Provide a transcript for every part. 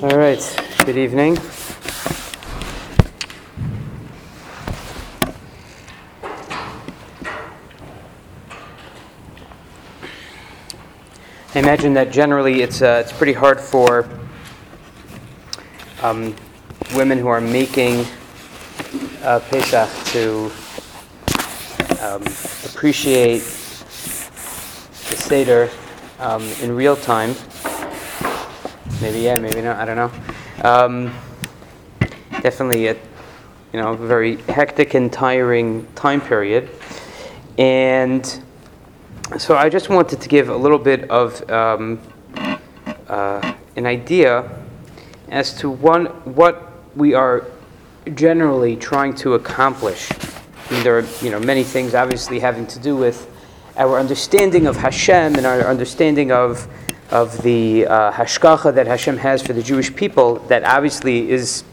All right, good evening. I imagine that generally it's, uh, it's pretty hard for um, women who are making uh, Pesach to um, appreciate the Seder um, in real time. Maybe yeah, maybe not. I don't know. Um, definitely a you know very hectic and tiring time period, and so I just wanted to give a little bit of um, uh, an idea as to one what we are generally trying to accomplish. I mean, there are you know many things obviously having to do with our understanding of Hashem and our understanding of of the uh, hashgacha that Hashem has for the Jewish people, that obviously is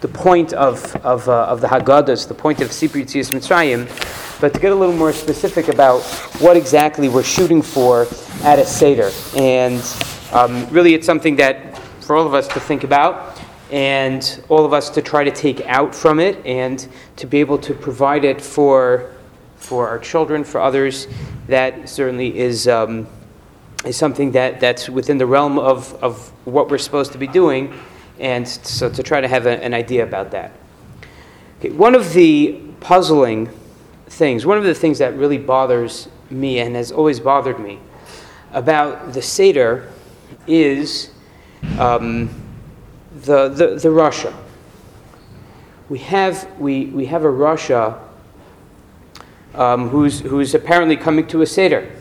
the point of, of, uh, of the Haggadahs, the point of Sipur Yitzias Mitzrayim, but to get a little more specific about what exactly we're shooting for at a Seder. And um, really, it's something that for all of us to think about and all of us to try to take out from it and to be able to provide it for, for our children, for others, that certainly is. Um, is something that, that's within the realm of, of what we're supposed to be doing, and so to try to have a, an idea about that. Okay, one of the puzzling things, one of the things that really bothers me and has always bothered me about the Seder is um, the, the, the rasha. We have, we, we have a Rasha um, who's, who's apparently coming to a Seder.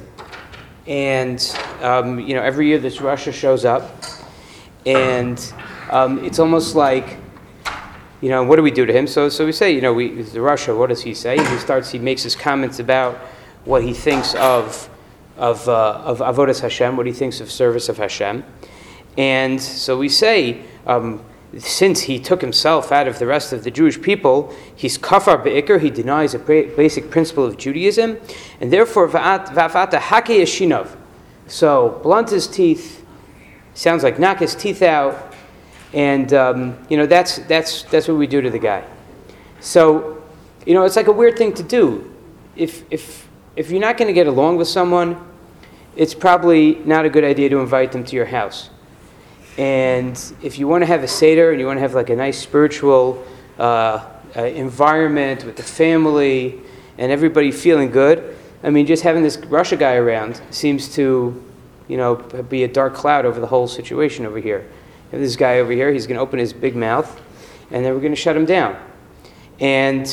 And um, you know, every year this Rasha shows up, and um, it's almost like, you know, what do we do to him? So, so we say, you know, we, the rasha. What does he say? He starts. He makes his comments about what he thinks of of uh, of avodas Hashem, what he thinks of service of Hashem, and so we say. Um, since he took himself out of the rest of the Jewish people, he's kafar be'ikr, he denies a basic principle of Judaism, and therefore va'ata hake yashinov. So blunt his teeth, sounds like knock his teeth out, and um, you know that's that's that's what we do to the guy. So you know it's like a weird thing to do. If if if you're not going to get along with someone, it's probably not a good idea to invite them to your house. And if you want to have a Seder and you want to have like a nice spiritual uh, uh, environment with the family and everybody feeling good, I mean, just having this Rasha guy around seems to, you know, be a dark cloud over the whole situation over here. This guy over here, he's going to open his big mouth, and then we're going to shut him down. And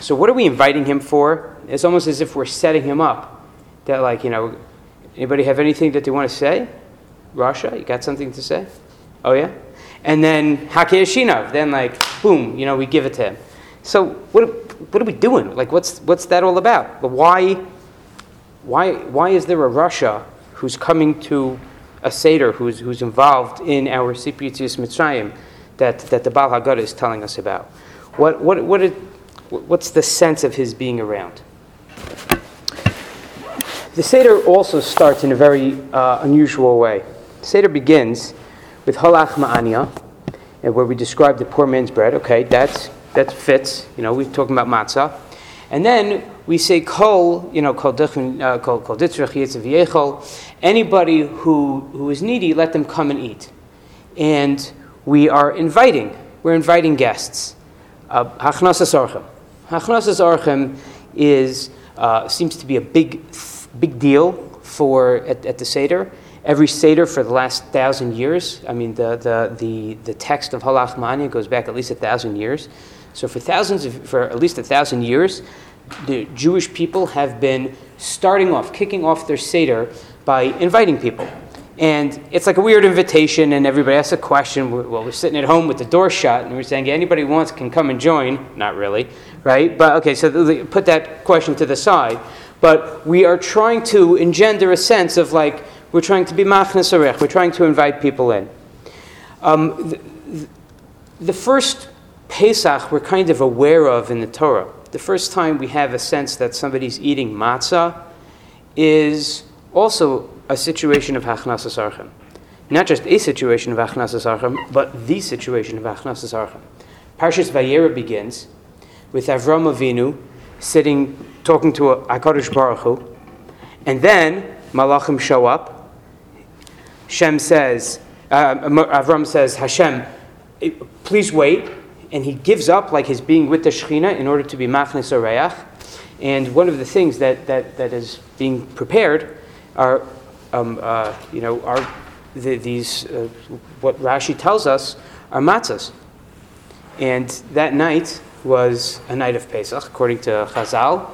so, what are we inviting him for? It's almost as if we're setting him up. That, like, you know, anybody have anything that they want to say? Rasha, you got something to say? Oh, yeah? And then Hakeyashinav, then like, boom, you know, we give it to him. So what, what are we doing? Like, what's, what's that all about? But why, why, why is there a Rasha who's coming to a Seder, who's, who's involved in our Sipur Yitzias Mitzrayim that, that the Baal Haggadah is telling us about? What, what, what it, what's the sense of his being around? The Seder also starts in a very uh, unusual way. Seder begins with halach ma'ania, and where we describe the poor man's bread. Okay, that's that fits. You know, we're talking about matzah, and then we say kol. You know, kol uh, kol kol Anybody who who is needy, let them come and eat. And we are inviting. We're inviting guests. Uh, Hachnasas orchem. Hachnasas orchem is uh, seems to be a big big deal for at, at the seder every Seder for the last thousand years. I mean, the, the, the, the text of Halach goes back at least a thousand years. So for thousands of, for at least a thousand years, the Jewish people have been starting off, kicking off their Seder by inviting people. And it's like a weird invitation, and everybody asks a question. Well, we're sitting at home with the door shut, and we're saying, yeah, anybody wants can come and join. Not really, right? But okay, so put that question to the side. But we are trying to engender a sense of like, we're trying to be machnas. We're trying to invite people in. Um, the, the first Pesach we're kind of aware of in the Torah. The first time we have a sense that somebody's eating matzah is also a situation of hachnasas archem. not just a situation of Achnasas Archim, but the situation of Achnasas Archim. Parshas Vayera begins with Avram Avinu sitting, talking to Hakadosh Baruch Hu, and then Malachim show up. Shem says, uh, Avram says, Hashem, please wait, and he gives up like his being with the Shekhinah in order to be Machnes Oreach. And one of the things that, that, that is being prepared are, um, uh, you know, are the, these, uh, what Rashi tells us are matzahs. And that night was a night of Pesach, according to Chazal.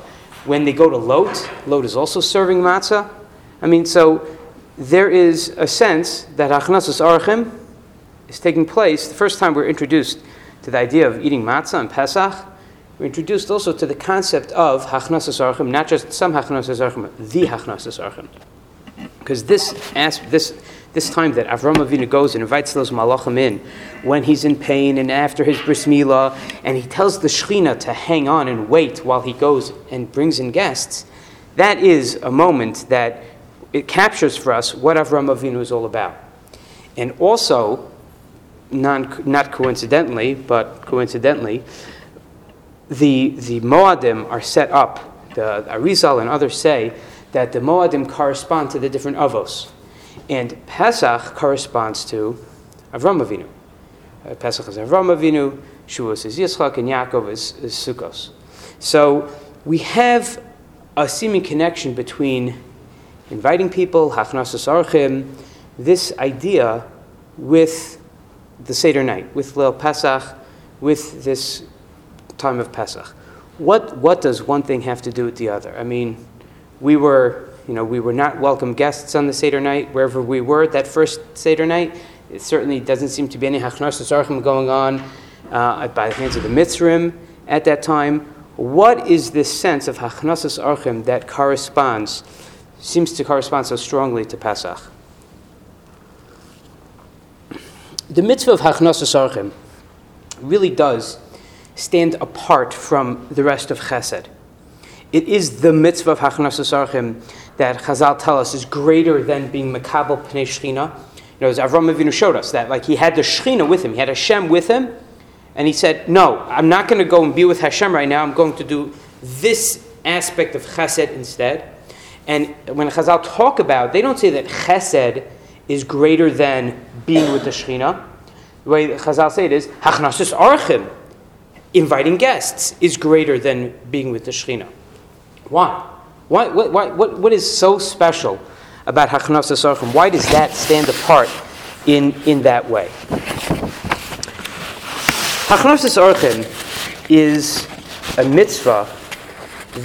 When they go to Lot, Lot is also serving matzah. I mean, so there is a sense that Achnasas Archim is taking place. The first time we're introduced to the idea of eating matzah and Pesach, we're introduced also to the concept of Hachnasas Archim, not just some Hachnasas Archim, the Hachnasas Archim. Because this, this, this time that Avram Avinu goes and invites those malachim in, when he's in pain and after his bris milah, and he tells the Shechina to hang on and wait while he goes and brings in guests, that is a moment that it captures for us what Avram Avinu is all about. And also, non, not coincidentally, but coincidentally, the, the Moadim are set up. The Arizal and others say that the Moadim correspond to the different Avos. And Pesach corresponds to Avram Avinu. Uh, Pesach is Avram Avinu, Shavuos is Yitzchak, and Yaakov is, is Sukkos. So we have a seeming connection between inviting people, Hachnasas Archim, this idea with the Seder night, with Leil Pesach, with this time of Pesach. What, what does one thing have to do with the other? I mean, we were, you know, we were not welcome guests on the Seder night, wherever we were that first Seder night. It certainly doesn't seem to be any Hachnasas Archim going on uh, by the hands of the Mitzrim at that time. What is this sense of Hachnasas Archim that corresponds, seems to correspond so strongly to Pesach? The mitzvah of Hachnasas Archim really does stand apart from the rest of Chesed. It is the mitzvah of Hachnasas Archim that Chazal tell us is greater than being Makabel Pnei Shechina. You know, as Avram Avinu showed us that, like he had the Shechina with him, he had Hashem with him, and he said, "No, I'm not going to go and be with Hashem right now. I'm going to do this aspect of Chesed instead." And when Chazal talk about, they don't say that Chesed is greater than being with the Shechina. The way Chazal say it is Hachnasas Archim inviting guests is greater than being with the Shekhinah. Why? Why, what, why, what, what is so special about Hachnasas Archim? Why does that stand apart in, in that way? Hachnasas Archim is a mitzvah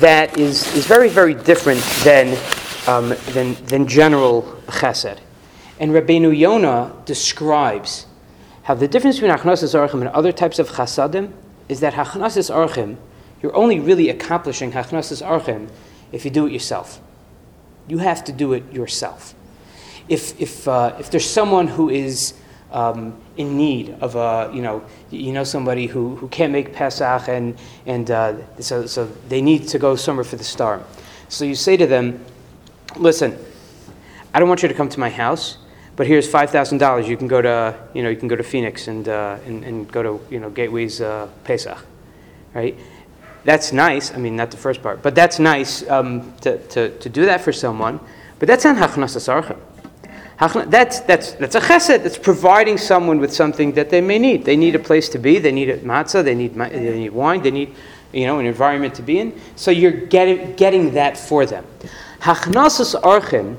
that is, is very, very different than, um, than, than general chesed. And Rabbeinu Yonah describes how the difference between Hachnasas Archim and other types of chasadim is that Hachnasis Archim, you're only really accomplishing Hachnasis Archim if you do it yourself. You have to do it yourself. If, if, uh, if there's someone who is um, in need of a, you know, you know somebody who, who can't make Pesach and, and uh, so, so they need to go somewhere for the star. So you say to them, listen, I don't want you to come to my house but here's five thousand dollars. You can go to you know you can go to Phoenix and uh, and, and go to you know Gateway's uh, Pesach, right? That's nice. I mean, not the first part, but that's nice um, to, to, to do that for someone. But that's not hachnasas archim. That's, that's, that's a chesed. That's providing someone with something that they may need. They need a place to be. They need a matzah. They need, they need wine. They need you know, an environment to be in. So you're getting, getting that for them. Hachnasas archim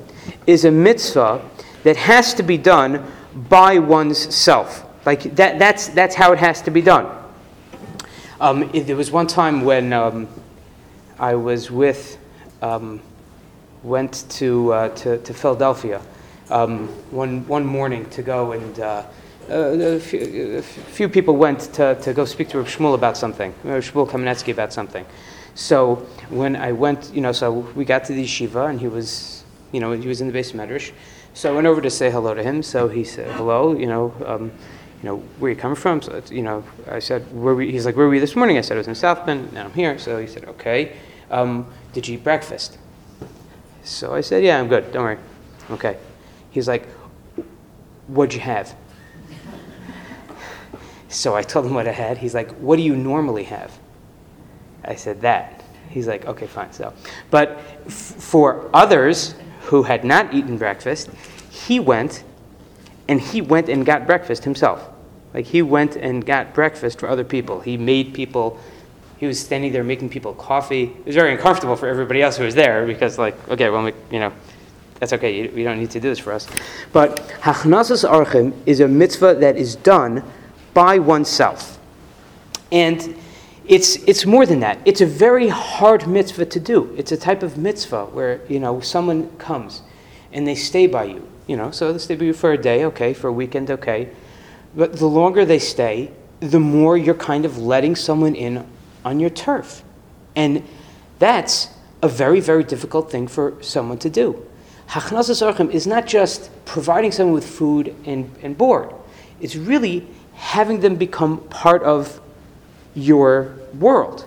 is a mitzvah that has to be done by one's self. Like that, that's, that's how it has to be done. Um, there was one time when um, I was with, um, went to, uh, to, to, Philadelphia um, one, one morning to go and uh, uh, a, few, a, few, people went to, to go speak to Rav Shmuel about something, Rav Shmuel Kamenetsky about something. So when I went, you know, so we got to the yeshiva and he was, you know, he was in the beis medrash. So I went over to say hello to him. So he said, "Hello, you know, um, you know, where you coming from?" So you know, I said, "Where were?" He's like, "Where were you this morning?" I said, "I was in South Bend. Now I'm here." So he said, "Okay, um, did you eat breakfast?" So I said, "Yeah, I'm good. Don't worry." Okay. He's like, What'd you have? So I told him what I had. He's like, What do you normally have? I said, That. He's like, Okay, fine. So, but f- for others who had not eaten breakfast, he went and he went and got breakfast himself. Like he went and got breakfast for other people. He made people. He was standing there making people coffee. It was very uncomfortable for everybody else who was there because, like, okay, well, we, you know, that's okay. You, you don't need to do this for us. But hachnasas archim is a mitzvah that is done by oneself, and it's it's more than that. It's a very hard mitzvah to do. It's a type of mitzvah where you know someone comes and they stay by you. You know, so they stay by you for a day, okay, for a weekend, okay. But the longer they stay, the more you're kind of letting someone in on your turf. And that's a very, very difficult thing for someone to do. Hachnasas Archim is not just providing someone with food and, and board, it's really having them become part of your world.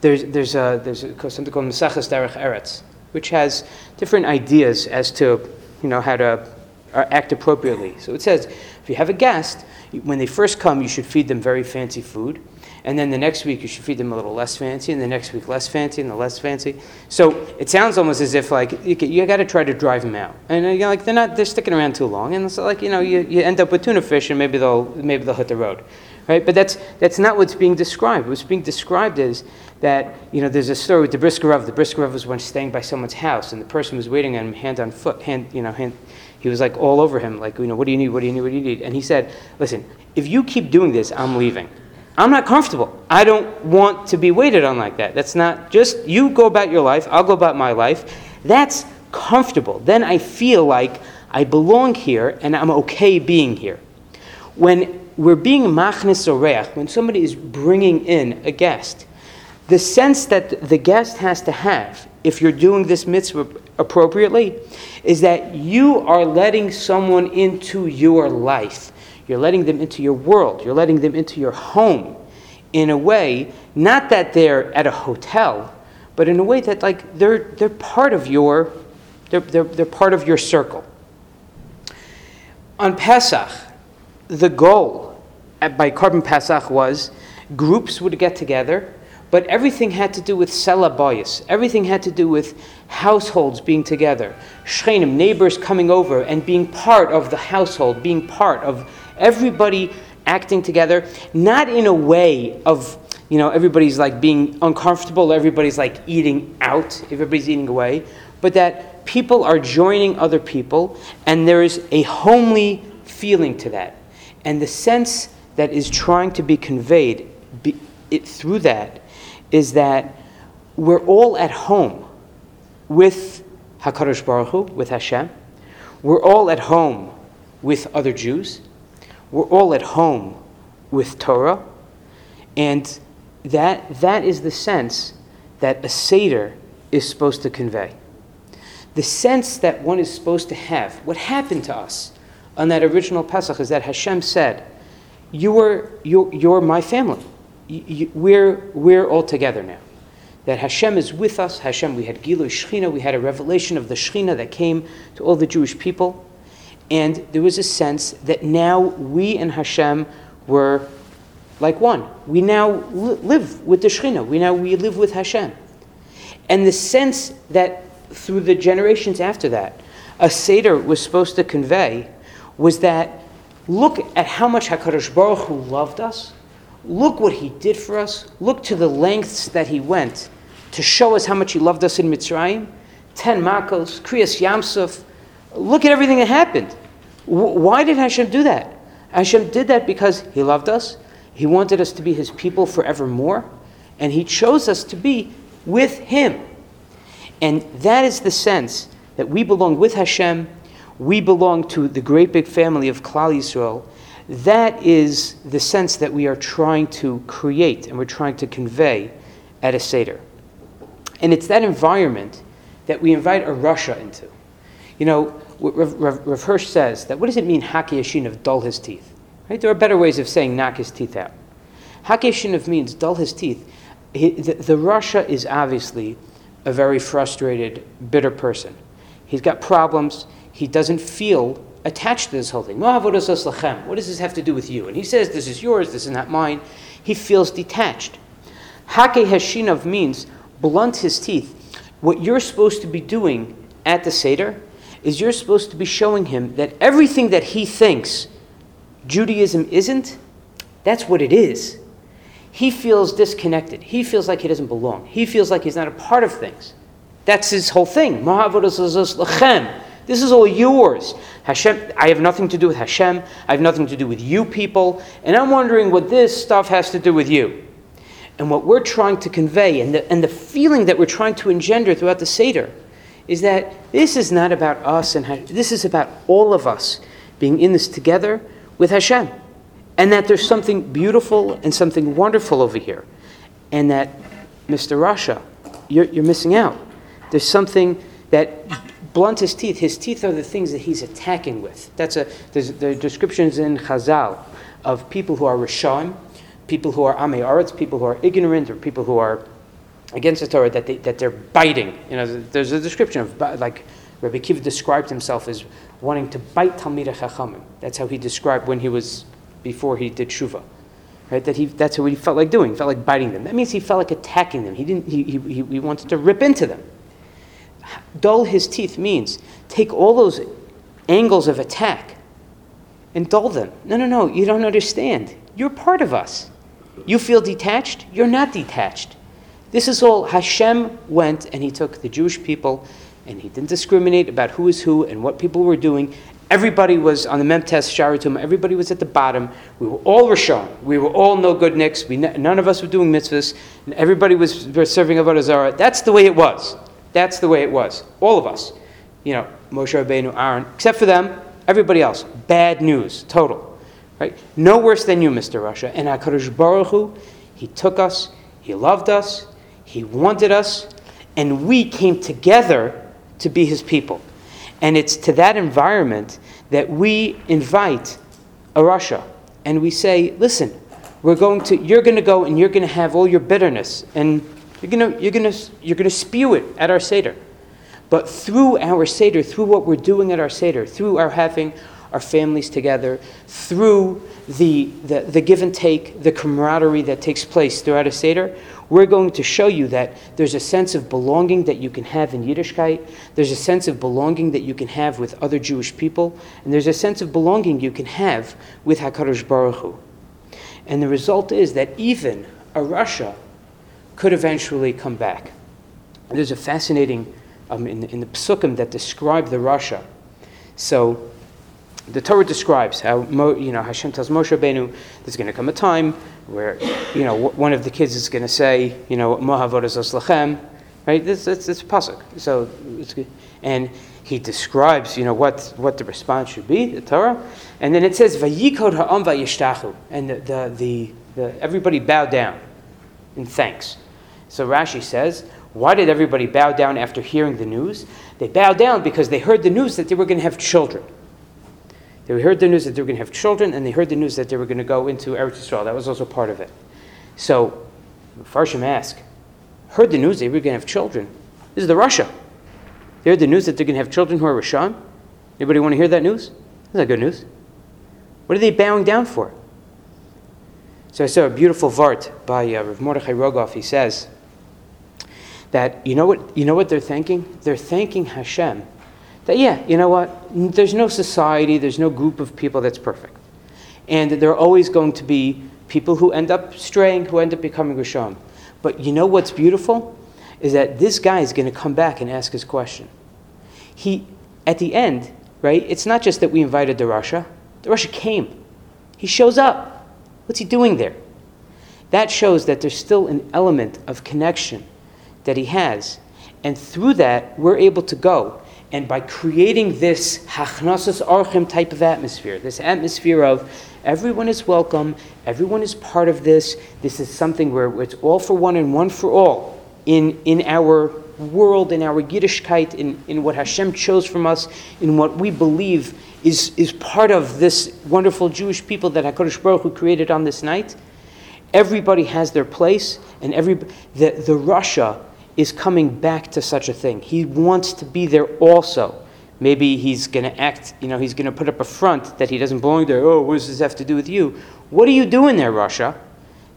There's, there's, a, there's a, something called Maseches Derech Eretz, which has different ideas as to you know, how to uh, act appropriately. So it says if you have a guest, when they first come, you should feed them very fancy food. And then the next week, you should feed them a little less fancy, and the next week, less fancy, and the less fancy. So it sounds almost as if, like, you, you got to try to drive them out. And you know, like, they're not, they're sticking around too long. And so, like, you know, you, you end up with tuna fish, and maybe they'll, maybe they'll hit the road. Right? But that's, that's not what's being described. What's being described is that, you know, there's a story with the Brisker Rav. The Brisker Rav was once staying by someone's house, and the person was waiting on him hand on foot, hand, you know, hand, he was like all over him, like, you know, what do you need? What do you need? What do you need? And he said, listen, if you keep doing this, I'm leaving. I'm not comfortable. I don't want to be waited on like that. That's not just you go about your life, I'll go about my life. That's comfortable. Then I feel like I belong here and I'm okay being here. When we're being machnis oreach, when somebody is bringing in a guest, the sense that the guest has to have, if you're doing this mitzvah appropriately, is that you are letting someone into your life. You're letting them into your world. You're letting them into your home in a way, not that they're at a hotel, but in a way that like they're, they're part of your they're, they're, they're part of your circle. On Pesach, the goal at, by Korban Pesach was groups would get together but everything had to do with selabayis. Everything had to do with households being together. Shchenim, neighbors coming over and being part of the household, being part of everybody acting together, not in a way of, you know, everybody's like being uncomfortable, everybody's like eating out, everybody's eating away, but that people are joining other people and there is a homely feeling to that. And the sense that is trying to be conveyed be, it, through that is that we're all at home with Hakadosh Baruch Hu, with Hashem. We're all at home with other Jews. We're all at home with Torah, and that that is the sense that a seder is supposed to convey. The sense that one is supposed to have. What happened to us on that original Pesach is that Hashem said, "You are you're, you're my family." we're, we're all together now. That Hashem is with us. Hashem, we had Gilu Shechina, we had a revelation of the Shechina that came to all the Jewish people. And there was a sense that now we and Hashem were like one. We now li- live with the Shechina. We now we live with Hashem. And the sense that through the generations after that, a Seder was supposed to convey was that look at how much HaKadosh Baruch Hu loved us Look what he did for us. Look to the lengths that he went to show us how much he loved us in Mitzrayim. Ten Makos, Krias Yam Suf. Look at everything that happened. Why did Hashem do that? Hashem did that because he loved us. He wanted us to be his people forevermore. And he chose us to be with him. And that is the sense that we belong with Hashem. We belong to the great big family of Klal Yisrael that is the sense that we are trying to create and we're trying to convey at a Seder. And it's that environment that we invite a Rasha into. You know, Rav, Rav, Rav Hirsch says that what does it mean, Haki Yashinov, dull his teeth? Right? There are better ways of saying knock his teeth out. Hakiyashinov means dull his teeth. He, the, the Rasha is obviously a very frustrated, bitter person. He's got problems. He doesn't feel attached to this whole thing. What does this have to do with you? And he says, This is yours, this is not mine. He feels detached. Hake Hashinav means blunt his teeth. What you're supposed to be doing at the Seder is you're supposed to be showing him that everything that he thinks Judaism isn't, that's what it is. He feels disconnected. He feels like he doesn't belong. He feels like he's not a part of things. That's his whole thing. This is all yours. Hashem, I have nothing to do with Hashem. I have nothing to do with you people. And I'm wondering what this stuff has to do with you. And what we're trying to convey, and the, and the feeling that we're trying to engender throughout the Seder, is that this is not about us, and Hashem. this is about all of us being in this together with Hashem. And that there's something beautiful and something wonderful over here. And that, Mr. Rasha, you're, you're missing out. There's something that blunt his teeth. His teeth are the things that he's attacking with. That's a, there's, the descriptions in Chazal of people who are Rishon, people who are Amei people who are ignorant, or people who are against the Torah, that, they, that they're biting. You know, there's a description of, like, Rabbi Akiva described himself as wanting to bite Talmidei Chachamim. That's how he described when he was, before he did Shuva. Right? That he, that's what he felt like doing. He felt like biting them. That means he felt like attacking them. He, didn't, he, he, he wanted to rip into them. Dull his teeth means take all those angles of attack and dull them. No, no, no, you don't understand. You're part of us. You feel detached? You're not detached. This is all Hashem went and he took the Jewish people and he didn't discriminate about who is who and what people were doing. Everybody was on the Memtes Sharatum, everybody was at the bottom. We were all Rishon. We were all no good nicks. We, none of us were doing mitzvahs. And everybody was, serving Avodah Zarah. That's the way it was. That's the way it was. All of us. You know, Moshe Rabbeinu, Aaron, except for them, everybody else. Bad news, total. Right? No worse than you, Mr. Rasha. And HaKadosh Baruch Hu, He took us, He loved us, He wanted us, and we came together to be His people. And it's to that environment that we invite a Rasha. And we say, listen, we're going to, you're going to go and you're going to have all your bitterness and you're going you're gonna, you're gonna spew it at our Seder. But through our Seder, through what we're doing at our Seder, through our having our families together, through the, the, the give and take, the camaraderie that takes place throughout a Seder, we're going to show you that there's a sense of belonging that you can have in Yiddishkeit, there's a sense of belonging that you can have with other Jewish people, and there's a sense of belonging you can have with HaKadosh Baruch Hu. And the result is that even a Rasha could eventually come back. There's a fascinating, um, in, in the psukim that describe the Rasha. So the Torah describes how you know Hashem tells Moshe Rabbeinu there's going to come a time where you know one of the kids is going to say you know Mohavodas Lachem, right? This it's, it's pasuk. So it's good. and he describes you know what what the response should be the Torah, and then it says Vayikod Ha'am Vayishtachu, and the, the, the, the everybody bowed down in thanks. So Rashi says, why did everybody bow down after hearing the news? They bowed down because they heard the news that they were going to have children. They heard the news that they were going to have children, and they heard the news that they were going to go into Eretz Yisrael. That was also part of it. So, Farshim ask, heard the news they were going to have children. This is the Rasha. They heard the news that they're going to have children who are Rishon. Anybody want to hear that news? That's not good news. What are they bowing down for? So I saw a beautiful vart by uh, Rav Mordechai Rogoff. He says that you know what you know what they're thanking? They're thanking Hashem that, yeah, you know what? There's no society, there's no group of people that's perfect. And there are always going to be people who end up straying, who end up becoming Rishon. But you know what's beautiful? Is that this guy is going to come back and ask his question. He, at the end, right, it's not just that we invited the Rasha, the Rasha came. He shows up. What's he doing there? That shows that there's still an element of connection that he has. And through that, we're able to go and by creating this hachnasas archim type of atmosphere, this atmosphere of everyone is welcome, everyone is part of this, this is something where it's all for one and one for all in, in our world, in our Yiddishkeit, in, in what Hashem chose from us, in what we believe is, is part of this wonderful Jewish people that HaKadosh Baruch Hu created on this night. Everybody has their place, and every, the, the Rasha is coming back to such a thing. He wants to be there also Maybe he's going to act, you know, he's going to put up a front that he doesn't belong there. Oh, what does this have to do with you? What are you doing there, Rasha?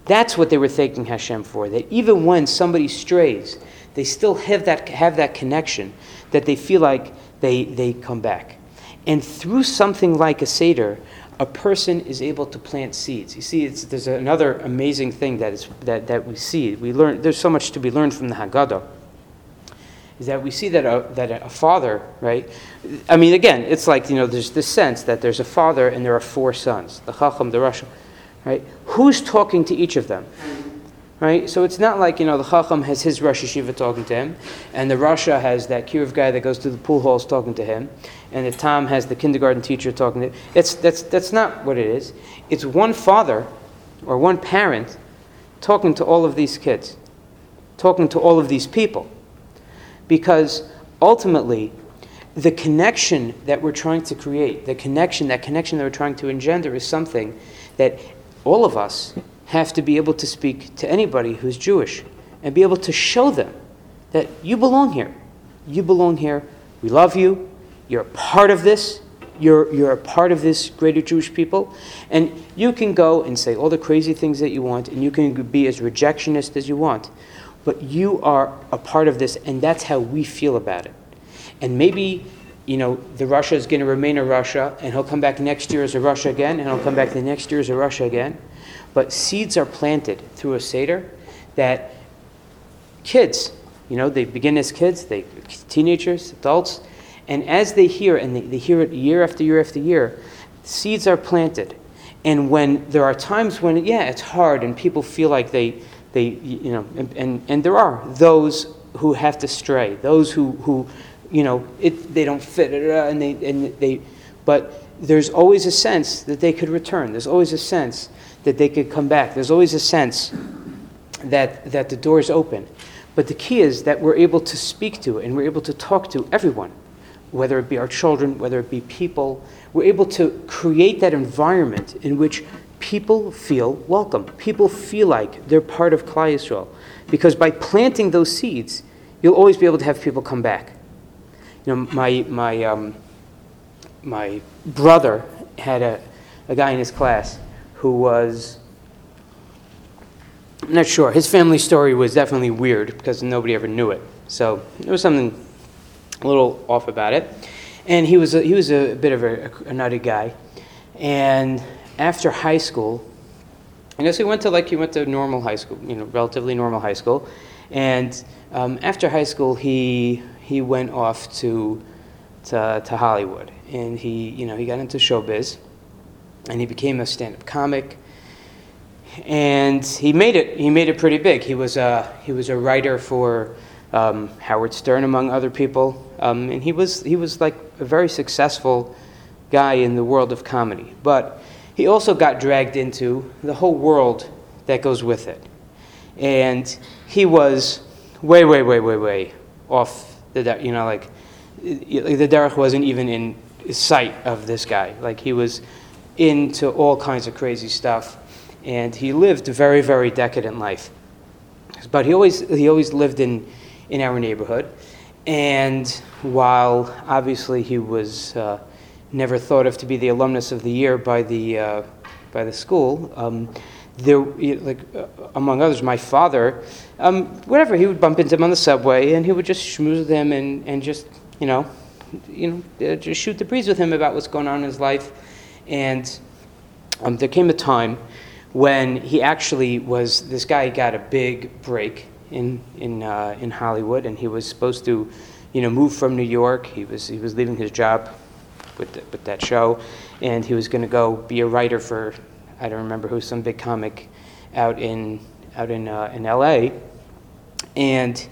That's what they were thanking Hashem for. That even when somebody strays, they still have that, have that connection, that they feel like they, they come back. And through something like a Seder, a person is able to plant seeds. You see, there's another amazing thing that, is, that, that we see. We learn, there's so much to be learned from the Haggadah. Is that we see that a, that a father, right? I mean, again, it's like, you know, there's this sense that there's a father and there are four sons the Chacham, the Rosh, right? Who's talking to each of them? Right? So it's not like, you know, the Chacham has his Rosh Yeshiva talking to him, and the Rasha has that Kiruv guy that goes to the pool halls talking to him, and the Tam has the kindergarten teacher talking to him. It's, that's, that's not what it is. It's one father or one parent talking to all of these kids, talking to all of these people. Because ultimately, the connection that we're trying to create, the connection, that connection that we're trying to engender is something that all of us have to be able to speak to anybody who's Jewish and be able to show them that you belong here. You belong here. We love you. You're a part of this. You're, you're a part of this greater Jewish people. And you can go and say all the crazy things that you want, and you can be as rejectionist as you want. But you are a part of this, and that's how we feel about it. And maybe, you know, the Rasha is going to remain a Rasha, and he'll come back next year as a Rasha again, and he'll come back the next year as a Rasha again. But seeds are planted through a Seder that kids, you know, they begin as kids, they teenagers, adults, and as they hear, and they, they hear it year after year after year, seeds are planted. And when there are times when, yeah, it's hard and people feel like they, they you know, and, and, and there are those who have to stray, those who, who you know, it, they don't fit, and they, and they, but there's always a sense that they could return. There's always a sense that they could come back. There's always a sense that, that the door is open. But the key is that we're able to speak to and we're able to talk to everyone, whether it be our children, whether it be people. We're able to create that environment in which people feel welcome. People feel like they're part of Klal Yisrael. Because by planting those seeds, you'll always be able to have people come back. You know, my, my, um, my brother had a, a guy in his class who was, I'm not sure, his family story was definitely weird because nobody ever knew it. So there was something a little off about it. And he was a, he was a bit of a, a nutty guy. And after high school, I guess he went to like he went to normal high school, you know, relatively normal high school. And um, after high school, he he went off to, to to Hollywood, and he you know he got into showbiz, and he became a stand-up comic. And he made it. He made it pretty big. He was a he was a writer for um, Howard Stern, among other people, um, and he was he was like a very successful guy in the world of comedy. But he also got dragged into the whole world that goes with it, and he was way, way, way, way, way off the you know like the derech wasn't even in sight of this guy. Like he was into all kinds of crazy stuff. And he lived a very, very decadent life. But he always, he always lived in, in our neighborhood. And while obviously he was uh, never thought of to be the alumnus of the year by the, uh, by the school, um, there, like uh, among others, my father, um, whatever, he would bump into him on the subway, and he would just schmooze with him and, and just, you know, you know, uh, just shoot the breeze with him about what's going on in his life. And um, there came a time when he actually was, this guy got a big break in, in, uh, in Hollywood, and he was supposed to, you know, move from New York. He was, he was leaving his job with, the, with that show, and he was going to go be a writer for, I don't remember who, some big comic out in, out in, uh, in LA. And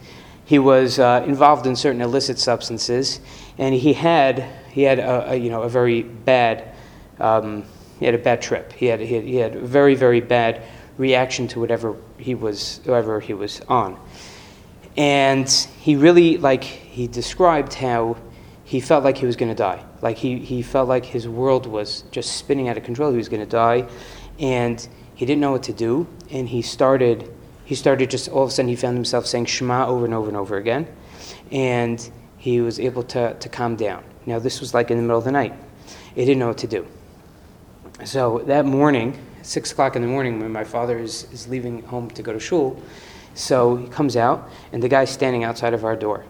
he was uh, involved in certain illicit substances, and he had, he had a, a you know, a very bad um, he had a bad trip. He had, he had, he had a very, very bad reaction to whatever he was, whatever he was on. And he really, like, he described how he felt like he was going to die. Like, he, he felt like his world was just spinning out of control. He was going to die. And he didn't know what to do. And he started, he started just, all of a sudden, he found himself saying Shema over and over and over again. And he was able to, to calm down. Now, this was like in the middle of the night. He didn't know what to do. So that morning, 6 o'clock in the morning, when my father is, is leaving home to go to shul, so he comes out, and the guy's standing outside of our door.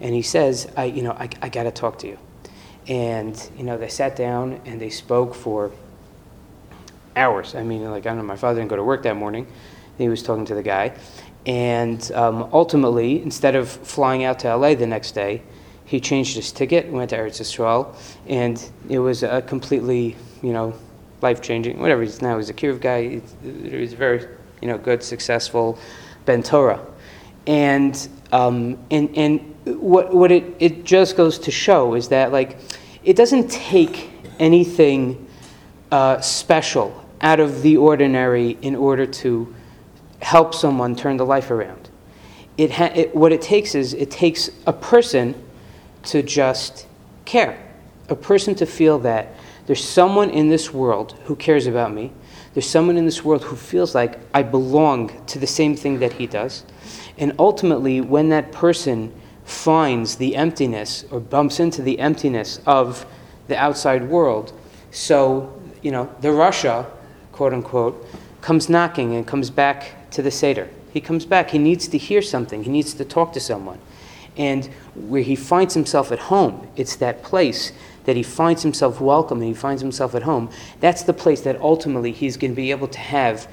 And he says, I, you know, I, I got to talk to you. And, you know, they sat down and they spoke for hours. I mean, like, I don't know, my father didn't go to work that morning. He was talking to the guy. And um, ultimately, instead of flying out to LA the next day, he changed his ticket, went to Eretz Yisrael, and it was a completely, you know, life changing, whatever he's now. He's a Kiruv guy. He's very, you know, good, successful Ben Torah. And, um, and, and what, what it, it just goes to show is that, like, it doesn't take anything uh, special out of the ordinary in order to help someone turn the life around. It, ha- it what it takes is it takes a person to just care, a person to feel that there's someone in this world who cares about me. There's someone in this world who feels like I belong to the same thing that he does. And ultimately, when that person finds the emptiness or bumps into the emptiness of the outside world, so, you know, the Rasha, quote unquote, comes knocking and comes back to the Seder. He comes back. He needs to hear something. He needs to talk to someone. And where he finds himself at home, it's that place that he finds himself welcome and he finds himself at home. That's the place that ultimately he's going to be able to have,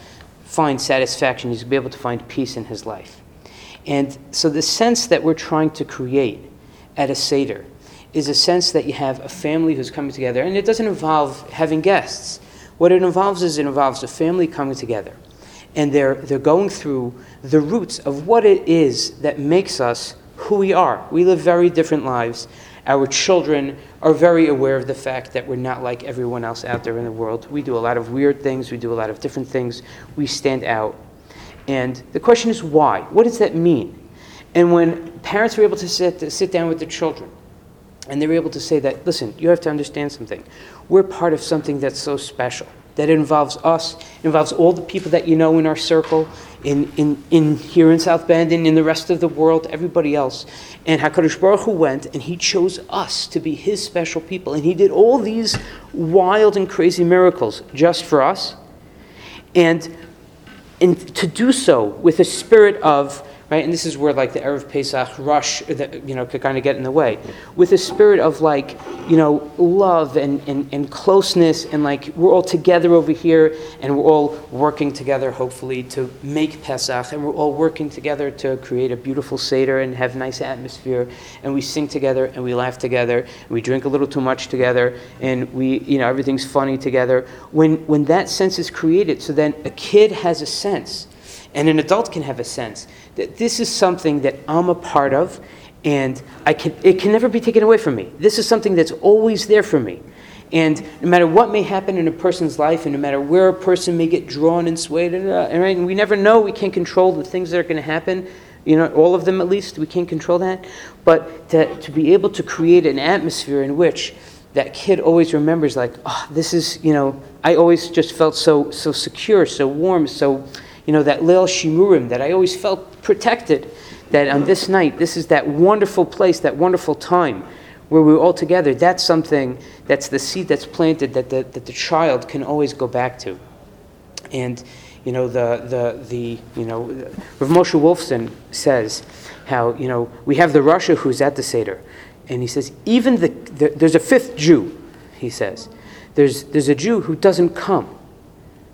find satisfaction. He's going to be able to find peace in his life. And so the sense that we're trying to create at a Seder is a sense that you have a family who's coming together, and it doesn't involve having guests. What it involves is it involves a family coming together, and they're, they're going through the roots of what it is that makes us who we are. We live very different lives. Our children are very aware of the fact that we're not like everyone else out there in the world. We do a lot of weird things, we do a lot of different things, we stand out. And the question is why? What does that mean? And when parents are able to sit, to sit down with their children, and they're able to say that, listen, you have to understand something. We're part of something that's so special that involves us, involves all the people that you know in our circle, in, in, in here in South Bend and in the rest of the world, everybody else. And HaKadosh Baruch Hu went and he chose us to be his special people. And he did all these wild and crazy miracles just for us. And, and to do so with a spirit of right? And this is where like the Erev Pesach rush uh, that you know could kind of get in the way, with a spirit of like you know love and, and, and closeness and like we're all together over here and we're all working together hopefully to make Pesach and we're all working together to create a beautiful seder and have nice atmosphere and we sing together and we laugh together and we drink a little too much together and we you know everything's funny together when when that sense is created so then a kid has a sense and an adult can have a sense that this is something that I'm a part of and I can, it can never be taken away from me. This is something that's always there for me. And no matter what may happen in a person's life, and no matter where a person may get drawn and swayed, uh, and we never know, we can't control the things that are going to happen, you know, all of them at least, we can't control that. But to, to be able to create an atmosphere in which that kid always remembers, like, oh, this is, you know, I always just felt so, so secure, so warm, so you know, that Leil Shimurim, that I always felt protected. That on this night, this is that wonderful place, that wonderful time where we're all together. That's something that's the seed that's planted that the, that the child can always go back to. And, you know, the, the, the you know, Rav Moshe Wolfson says how, you know, we have the rasha who's at the Seder. And he says, even the, the there's a fifth Jew, he says. There's, there's a Jew who doesn't come,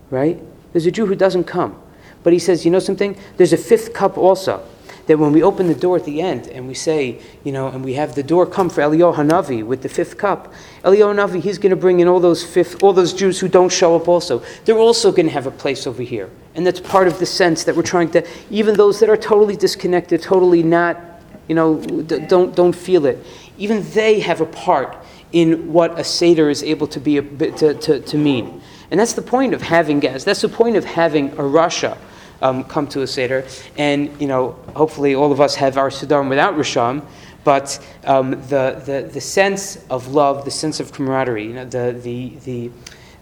right? There's a Jew who doesn't come. But he says, you know something? There's a fifth cup also. That when we open the door at the end and we say, you know, and we have the door come for Eliyahu Hanavi with the fifth cup, Eliyahu Hanavi, he's going to bring in all those fifth, all those Jews who don't show up also. They're also going to have a place over here. And that's part of the sense that we're trying to, even those that are totally disconnected, totally not, you know, don't, don't feel it, even they have a part in what a Seder is able to be, a, to, to, to mean. And that's the point of having guests. That's the point of having a rasha um, come to a Seder. And, you know, hopefully all of us have our Siddurim without Risham, but um, the, the, the sense of love, the sense of camaraderie, you know, the, the, the,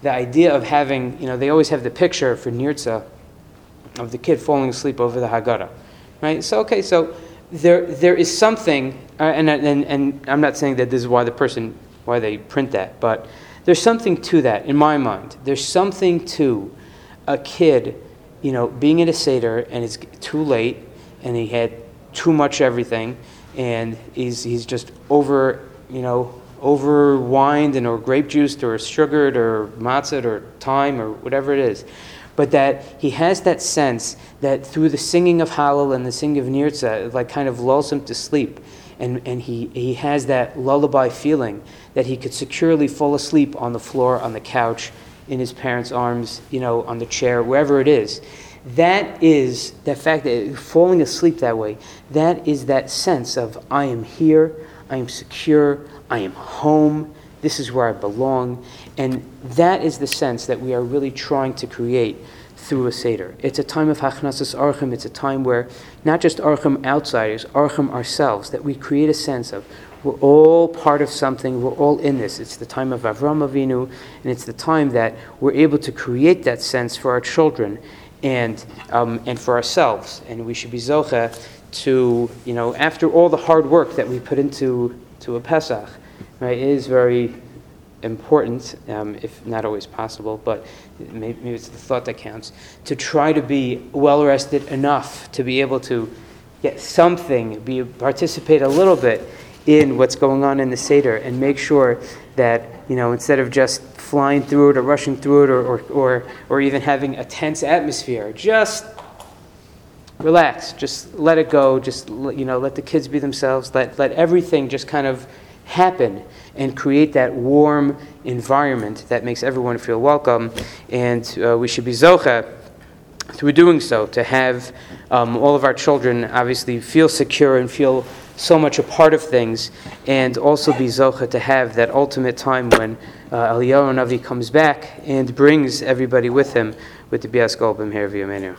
the idea of having, you know, they always have the picture for Nirtzah of the kid falling asleep over the Haggadah, right? So, okay, so there, there is something Uh, and, and, and I'm not saying that this is why the person, why they print that, but there's something to that in my mind. There's something to a kid, you know, being in a Seder and it's too late and he had too much everything and he's, he's just over, you know, over wined and or grape juiced or sugared or matzah or thyme or whatever it is. But that he has that sense that through the singing of Hallel and the singing of Nirtzah, it like kind of lulls him to sleep. And, and he, he has that lullaby feeling that he could securely fall asleep on the floor, on the couch, in his parents' arms, you know, on the chair, wherever it is. That is the fact that falling asleep that way, that is that sense of I am here, I am secure, I am home, this is where I belong. And that is the sense that we are really trying to create through a Seder. It's a time of Hachnasas Orchim, it's a time where not just Orchim outsiders, Orchim ourselves, that we create a sense of we're all part of something, we're all in this. It's the time of Avram Avinu, and it's the time that we're able to create that sense for our children and, um, and for ourselves. And we should be Zocha to, you know, after all the hard work that we put into to a Pesach, right, it is very important, um, if not always possible, but maybe, maybe it's the thought that counts, to try to be well rested enough to be able to get something, be participate a little bit in what's going on in the Seder and make sure that, you know, instead of just flying through it or rushing through it or, or, or, or even having a tense atmosphere, just relax, just let it go, just, you know, let the kids be themselves, let, let everything just kind of happen and create that warm environment that makes everyone feel welcome. And uh, we should be zocha through doing so to have um, all of our children obviously feel secure and feel so much a part of things, and also be zocha to have that ultimate time when uh, Eliyahu Navi comes back and brings everybody with him with the Bias Golbim here.